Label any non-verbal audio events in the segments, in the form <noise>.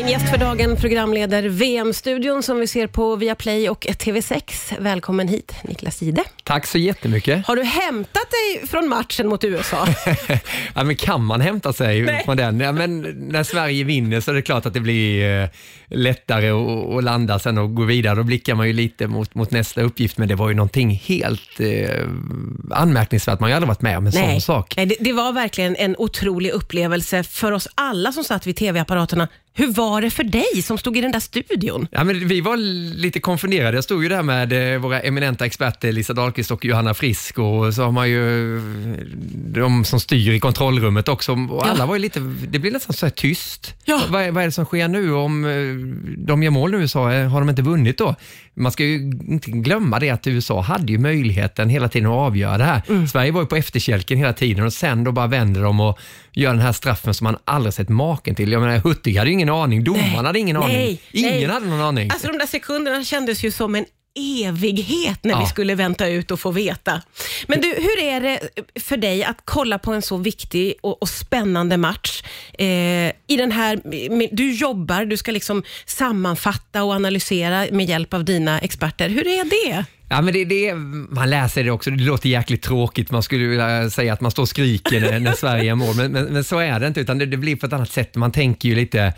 Min gäst för dagen programleder VM-studion som vi ser på Viaplay och TV6. Välkommen hit, Niklas Jihde. Tack så jättemycket. Har du hämtat dig från matchen mot USA? <laughs> ja, men kan man hämta sig Nej. från den? Ja, men när Sverige vinner så är det klart att det blir eh, lättare att, att landa sen och gå vidare. Då blickar man ju lite mot, mot nästa uppgift, men det var ju någonting helt eh, anmärkningsvärt. Man har ju aldrig varit med om en sån sak. Nej det, det var verkligen en otrolig upplevelse för oss alla som satt vid TV-apparaterna. Hur var det för dig som stod i den där studion? Ja, men vi var lite konfunderade. Jag stod ju där med eh, våra eminenta experter Lisa Dahlqvist och Johanna Frisk och så har man ju eh, de som styr i kontrollrummet också. Och alla Ja. var lite, det blev nästan så här tyst. Ja. Vad, är, vad är det som sker nu? Om eh, de gör mål nu i USA, har de inte vunnit då? Man ska ju inte glömma det att USA hade ju möjligheten hela tiden att avgöra det här. Mm. Sverige var ju på efterkälken hela tiden och sen då bara vänder de och gör den här straffen som man aldrig sett maken till. Jag menar, Hurtig hade ju ingen aning, domaren hade ingen aning. Nej, Ingen nej. hade någon aning. Alltså de där sekunderna kändes ju som en evighet när Ja. vi skulle vänta ut och få veta. Men du, hur är det för dig att kolla på en så viktig och, och spännande match? Eh, i den här, med, du jobbar, du ska liksom sammanfatta och analysera med hjälp av dina experter. Hur är det? Ja, men det, det, är- man läser det också, det låter jäkligt tråkigt. Man skulle vilja säga att man står och skriker när, när Sverige gör mål, men, men, men så är det inte, utan det, det blir på ett annat sätt. Man tänker ju lite,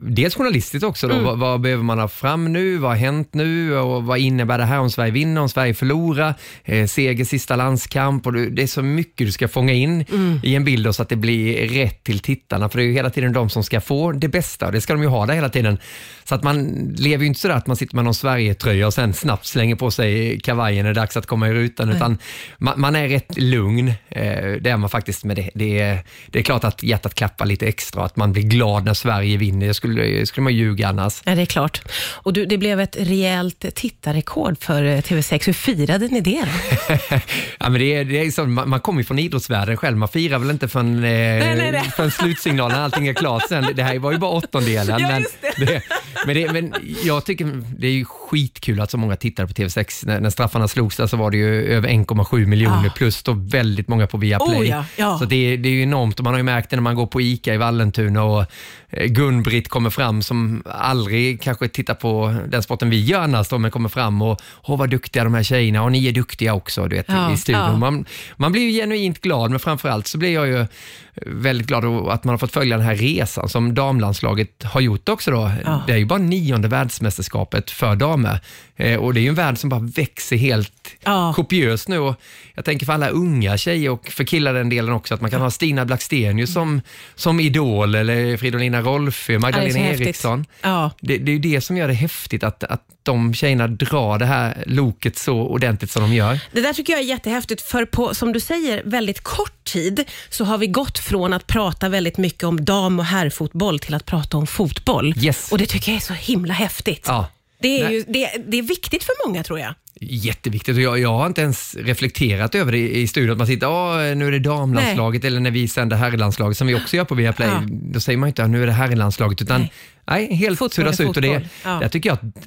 dels journalistiskt också, då, vad, vad behöver man ha fram nu? Vad har hänt nu? Och vad innebär det här om Sverige vinner, om Sverige förlorar? Eh, seger sista landskamp och det, är så mycket du ska fånga in i en bild då, så att det blir rätt till tittarna, för det är ju hela tiden de som ska få det bästa och det ska de ju ha där hela tiden. Så att man lever ju inte sådär att man sitter med någon Sverige-tröja och sen snabbt slänger på sig kavajen när det är dags att komma i rutan, utan man, man är rätt lugn. Eh, det är man faktiskt, men det, det, är, det är klart att hjärtat klappar lite extra, att man blir glad när Sverige vinner. Det skulle, skulle man ljuga annars. Ja, det är klart. Och du, det blev ett rejält tittarrekord för eh, TV6. Hur firade ni det <laughs> ja, men det är, det är så, man, man kommer ju från idrottsvärlden själv, man firar väl inte förrän, eh, nej, nej. förrän slutsignalen, allting är klart sen. Det här var ju bara åttondelen. Ja, men, det. det, men, det, men jag tycker det är skitkul att så många tittar på TV6. När, när straffarna slogs där så var det ju över 1,7 miljoner Ah. plus då väldigt många på Viaplay. Oh, ja, ja. Så det, det är ju enormt och man har ju märkt det när man går på ICA i Vallentuna och eh, Gun-Britt kommer fram som aldrig kanske tittar på den sporten vi gör annars då, men kommer fram och åh vad duktiga de här tjejerna och ni är duktiga också du vet, Ja, i studion. Man, man blir ju genuint glad men framförallt så blir jag ju väldigt glad att man har fått följa den här resan som damlandslaget har gjort också. Då. Det är ju bara nionde världsmästerskapet för damer eh, och det är ju en värld som bara växer helt Ja. kopiöst nu. Och jag tänker för alla unga tjejer och för killar den delen också, att man kan ha Stina Blackstenius som, som idol eller Fridolina Rolfö, Ja, är Magdalena häftigt. Eriksson. Ja. Det, det är ju det som gör det häftigt, att, att de tjejerna drar det här loket så ordentligt som de gör. Det där tycker jag är jättehäftigt, för på, som du säger, väldigt kort tid så har vi gått från att prata väldigt mycket om dam och herrfotboll till att prata om fotboll. Yes. Och det tycker jag är så himla häftigt. Ja. Det, är ju, det, det är viktigt för många tror jag. Jätteviktigt och jag, jag har inte ens reflekterat över det i, i studion. Att man sitter, "Åh, nu är det damlandslaget eller när vi sänder herrlandslaget som vi också gör på Viaplay. Ja. Då säger man inte, nu är det herrlandslaget utan nej, helt Fotboll suddas är ut. Och det. Ja. Där tycker jag att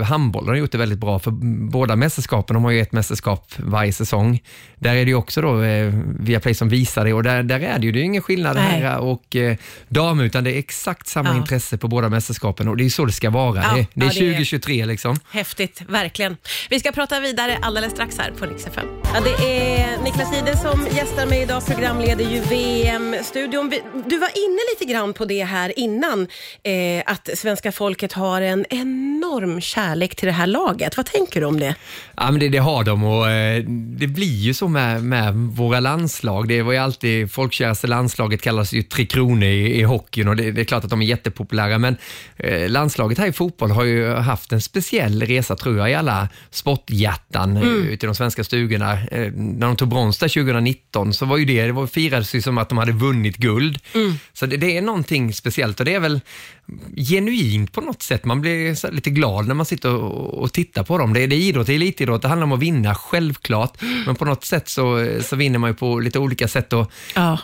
eh, handbollen har gjort det väldigt bra för båda mästerskapen, de har ju ett mästerskap varje säsong. Där är det ju också då eh, Viaplay som visar det och där, där är det ju det är ingen skillnad Nej. här och eh, dam utan det är exakt samma Ja. intresse på båda mästerskapen och det är så det ska vara. Ja, det, det är ja, det är- 2023 liksom. Häftigt, verkligen. Vi ska prata vidare alldeles strax här på Rix FM. Ja, det är Niklas Jihde som gästar mig idag, programleder ju VM-studion. Du var inne lite grann på det här innan, eh, att svenska folket har en enorm kärlek till det här laget. Vad tänker du om det? Ja, men det, det har de och eh, det blir ju så med, med våra landslag. Det var ju alltid, folkkäraste landslaget kallas ju Tre Kronor i, i hockeyn och det, det är klart att de är jättepopulära men eh, landslaget här i fotboll har ju haft en speciell resa tror jag i alla sporthjärtan mm. ute i de svenska stugorna. Eh, när de tog brons där 2019 så var ju det, det var, firades ju som att de hade vunnit guld. Så det, det är någonting speciellt och det är väl genuint på något sätt. Man blir lite glad när man sitter och, och tittar på dem. Det är, det är idrott, det är elitidrott, det handlar om att vinna, självklart. Men på något sätt så, så vinner man ju på lite olika sätt. Och, Ja.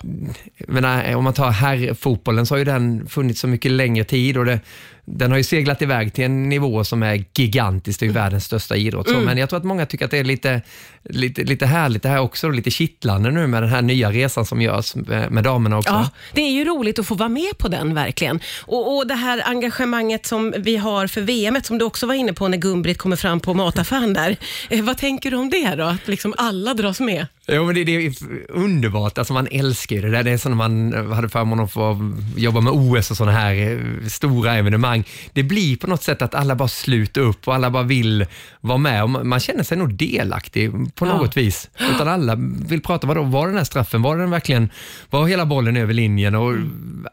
menar, om man tar herrfotbollen så har ju den funnits så mycket längre tid och det, den har ju seglat iväg till en nivå som är gigantisk. Det är ju världens största idrott. Så, Men jag tror att många tycker att det är lite, lite, lite härligt det här också, och lite kittlande nu med den här nya resan som görs med, med damerna också. Ja, det är ju roligt att få vara med på den verkligen. Och, och det här engagemanget som vi har för VM, som du också var inne på när Gumbrit kommer fram på mataffären där. Eh, vad tänker du om det då? Att liksom alla dras med? Jo, men det, det är underbart. Alltså man älskar ju det där. Det är som när man hade förmånen att få jobba med OS och sådana här eh, stora evenemang. Det blir på något sätt att alla bara sluter upp och alla bara vill vara med. Och man känner sig nog delaktig på Ja. något vis. Utan alla vill prata, vadå, var den här straffen, var den verkligen, var hela bollen över linjen? Och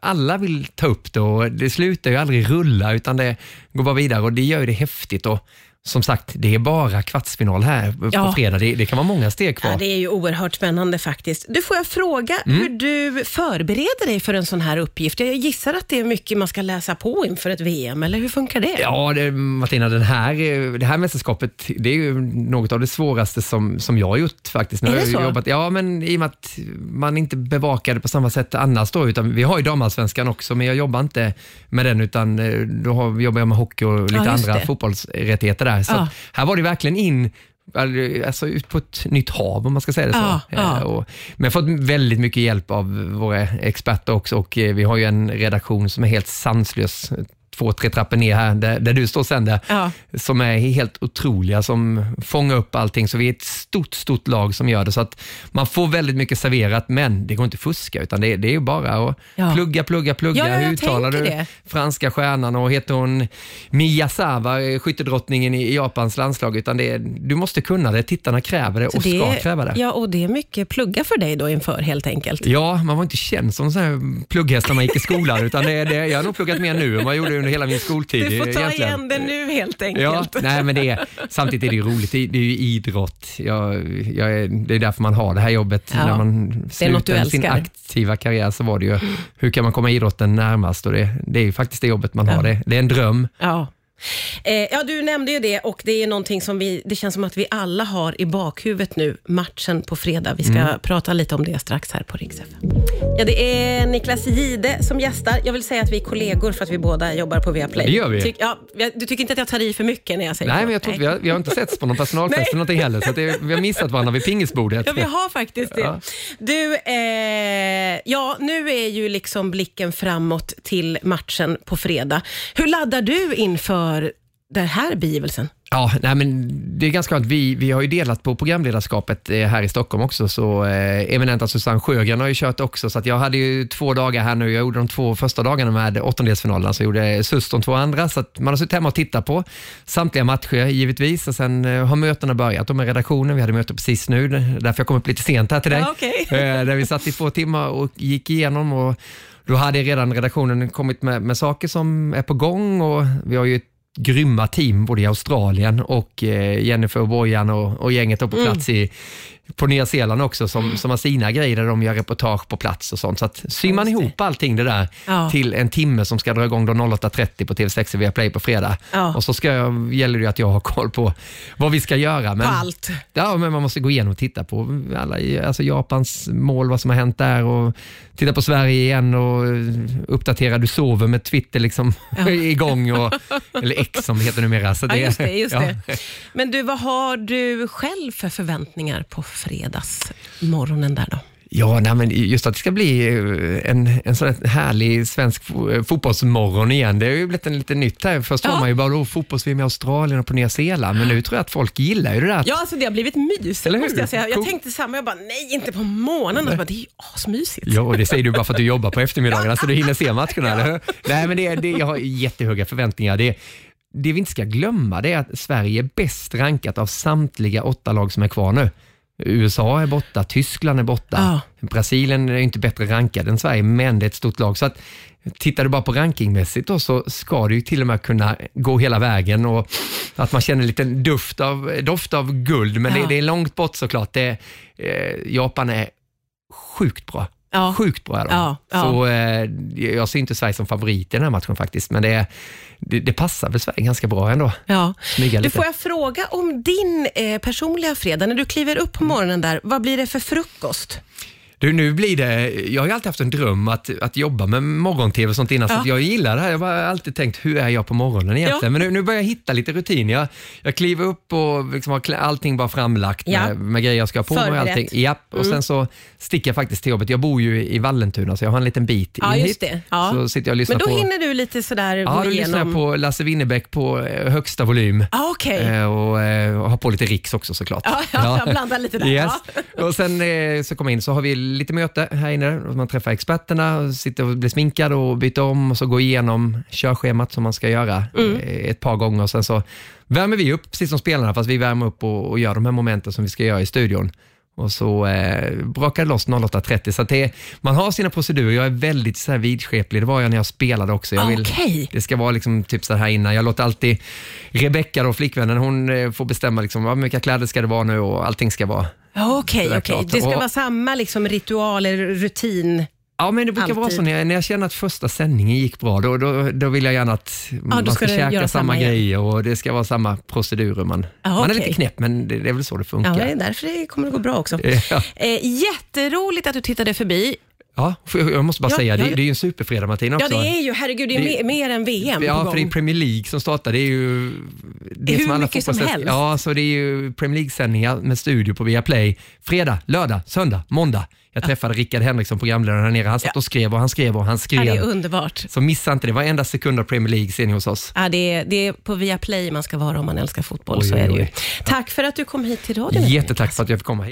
alla vill ta upp det och det slutar ju aldrig rulla utan det går bara vidare och det gör ju det häftigt. Och som sagt, det är bara kvartsfinal här på Ja. fredag. Det, det kan vara många steg kvar. Ja, det är ju oerhört spännande faktiskt. Du, får jag fråga Mm. hur du förbereder dig för en sån här uppgift? Jag gissar att det är mycket man ska läsa på inför ett VM, eller hur funkar det? Ja, det, Martina, den här, det här mästerskapet det är ju något av det svåraste som, som jag har gjort faktiskt. Är det jag så? Jobbat, ja, men i och med att man inte bevakar det på samma sätt annars då, utan vi har ju damallsvenskan också, men jag jobbar inte med den, utan eh, då har, jobbar jag med hockey och lite Ja, andra det. fotbollsrättigheter där. Så Ja. här var det verkligen in Alltså ut på ett nytt hav om man ska säga det så. Ja, ja. Eh, Och, men jag har fått väldigt mycket hjälp av våra experter också och eh, vi har ju en redaktion som är helt sanslös två, tre trappor ner här, där, där du står sen, där, Ja. som är helt otroliga, som fångar upp allting. Så vi är ett stort, stort lag som gör det. Så att man får väldigt mycket serverat, men det går inte att fuska, utan det, det är ju bara att Ja. plugga, plugga, plugga. Ja, Hur uttalar du det. franska stjärnan och heter hon Miyazawa, eh, skyttedrottningen i Japans landslag? Utan det, du måste kunna det, tittarna kräver det och det, ska kräva det. Ja, och det är mycket plugga för dig då inför helt enkelt. Ja, man var inte känd som sån här plugghäst när man gick i skolan, utan det, det, jag har nog pluggat mer nu än vad jag gjorde under hela min skoltid. Du får ta egentligen. igen det nu helt Ja, enkelt. nej, men det är, samtidigt är det roligt. Det är, det är ju idrott. Jag, jag är, det är därför man har det här jobbet. Ja, När man slutar sin aktiva karriär så var det ju, hur kan man komma idrotten närmast? Och det, det är ju faktiskt det jobbet man Ja. har. Det, det är en dröm. Ja. Eh, ja, du nämnde ju det och det är någonting som vi, det känns som att vi alla har i bakhuvudet nu, matchen på fredag. Vi ska Mm. prata lite om det strax här på Rix. Ja, det är Niklas Gide som gästar. Jag vill säga att vi är kollegor för att vi båda jobbar på Viaplay. Det gör vi. Tyck, ja, du tycker inte att jag tar i för mycket när jag säger Nej, så? men jag tror, vi, har, vi har inte setts på någon <laughs> personalfest eller någonting heller, så det, vi har missat varandra vid pingisbordet. Ja, vi har faktiskt det. Ja. Du, eh, ja, nu är ju liksom blicken framåt till matchen på fredag. Hur laddar du inför den här begivelsen? Ja, nej, men det är ganska skönt. Vi, vi har ju delat på programledarskapet eh, här i Stockholm också, så eh, eminenta Susanne Sjögren har ju kört också, så jag hade ju två dagar här nu. Jag gjorde de två första dagarna med åttondelsfinalerna, så gjorde Sus de två andra, så man har suttit hemma och tittat på samtliga matcher givetvis, och sen eh, har mötena börjat med redaktionen. Vi hade möte precis nu, därför jag kom upp lite sent här till dig. Ja, okej. <laughs> Eh, där vi satt i två timmar och gick igenom och då hade redan redaktionen kommit med, med saker som är på gång och vi har ju grymma team både i Australien och eh, Jennifer och Bojan och, och gänget på plats i, på Nya Zeeland också som, som har sina grejer där de gör reportage på plats och sånt. Så att syr man Just det. ihop allting det där Ja. till en timme som ska dra igång då 08.30 på TV6 via Play på fredag. Ja. Och så ska jag, gäller det att jag har koll på vad vi ska göra. Men, På allt. Ja, men man måste gå igenom och titta på alla, alltså Japans mål, vad som har hänt där och titta på Sverige igen och uppdatera Du sover med Twitter liksom <laughs> igång, och, eller X som det heter numera. Så Ja, just det. Just <laughs> ja. det. Men du, vad har du själv för förväntningar på fredagsmorgonen där då? Ja, nej, men just att det ska bli eh, en, en sån här härlig svensk eh, fotbollsmorgon igen. Det har ju blivit en lite nytt här. Först Ja. var man ju bara då fotbolls-VM i Australien och på Nya Zeeland, men nu tror jag att folk gillar ju det där. Ja, alltså det har blivit mys, Eller hur? måste jag säga. Jag Cool. tänkte samma, jag bara, nej, inte på morgonen. Bara, det är ju asmysigt. Ja, och det säger du bara för att du jobbar på eftermiddagarna så du hinner se matcherna, eller hur? Nej, men det, det, jag har jättehöga förväntningar. Det, det vi inte ska glömma det är att Sverige är bäst rankat av samtliga åtta lag som är kvar nu. USA är borta, Tyskland är borta, Brasilien är inte bättre rankad än Sverige, men det är ett stort lag. Så att, tittar du bara på rankingmässigt då, så ska du ju till och med kunna gå hela vägen och att man känner en liten duft av, doft av guld, men Ja. det, det är långt bort såklart. Det, eh, Japan är sjukt bra. Ja. Sjukt bra är de. Ja, ja. Så, eh, jag ser inte Sverige som favorit i den här matchen faktiskt, men det, det, det passar väl Sverige ganska bra ändå. Ja. Smyga Du, lite. får jag fråga om din eh, personliga fredag? När du kliver upp på morgonen där, vad blir det för frukost? Du, nu blir det, jag har ju alltid haft en dröm att, att jobba med morgon-tv och sånt innan, Ja. så jag gillar det här. Jag har alltid tänkt, hur är jag på morgonen egentligen? Ja. Men nu, nu börjar jag hitta lite rutin. Jag, jag kliver upp och liksom har allting bara framlagt Ja. med, med grejer jag ska ha på mig. och. Mm. Allting. Japp. Och sen så sticker jag faktiskt till jobbet. Jag bor ju i Vallentuna, så jag har en liten bit Ja, in just hit. det. Ja. Så sitter jag och lyssnar Men då på... hinner du lite sådär Ja, gå då lyssnar jag på Lasse Winnerbäck på eh, högsta volym. Ah, Okej. Eh, och, eh, och har på lite Riks också såklart. Ja, ja, <laughs> jag blandar lite där. Yes. Ja. Och sen eh, så kommer jag in så har vi lite möte här inne. Man träffar experterna, sitter och blir sminkad och byter om och så går igenom körschemat som man ska göra Mm. eh, ett par gånger. Och sen så värmer vi upp, precis som spelarna, fast vi värmer upp och, och gör de här momenten som vi ska göra i studion. Och så eh, brakar det loss 08.30. Så det, man har sina procedurer. Jag är väldigt så här vidskeplig. Det var jag när jag spelade också. Jag vill, Okej. Det ska vara liksom typ så här innan. Jag låter alltid Rebecca, då, flickvännen, hon eh, får bestämma liksom, vilka kläder ska det vara nu och allting ska vara Ja, Okej, okej. Det ska vara samma liksom, ritual eller rutin. Ja, men det brukar vara så när jag, när jag känner att första sändningen gick bra, då, då, då vill jag gärna att man ska, ska du käka göra samma samma igen. grejer och det ska vara samma procedurer. Man, Ja, man är okej. lite knäpp, men det, det är väl så det Ja, funkar. det är därför det kommer att gå bra också. <laughs> Eh, jätteroligt att du tittade förbi. Ja, för jag måste bara Ja, säga, ja. det, det är ju en superfredag Martina Ja, också. det är ju, herregud, det är Det- mer, mer än VM Ja, på för det är. Premier League som startar. Det är ju... Det Hur alla mycket som helst. Ja, så det är ju Premier League-sändningar med studio på Viaplay. Fredag, lördag, söndag, måndag. Jag träffade Rickard Henriksson, programledaren här nere. Han satt Ja. och skrev och han skrev och han Ja, det är underbart. så missa inte det. Varenda sekund av Premier League ser ni hos oss. Ja, det, är, det är på Viaplay man ska vara om man älskar fotboll. Oj, så oj, är det ju. oj. Tack för att du kom hit till radion. Jättetack för att jag fick komma hit.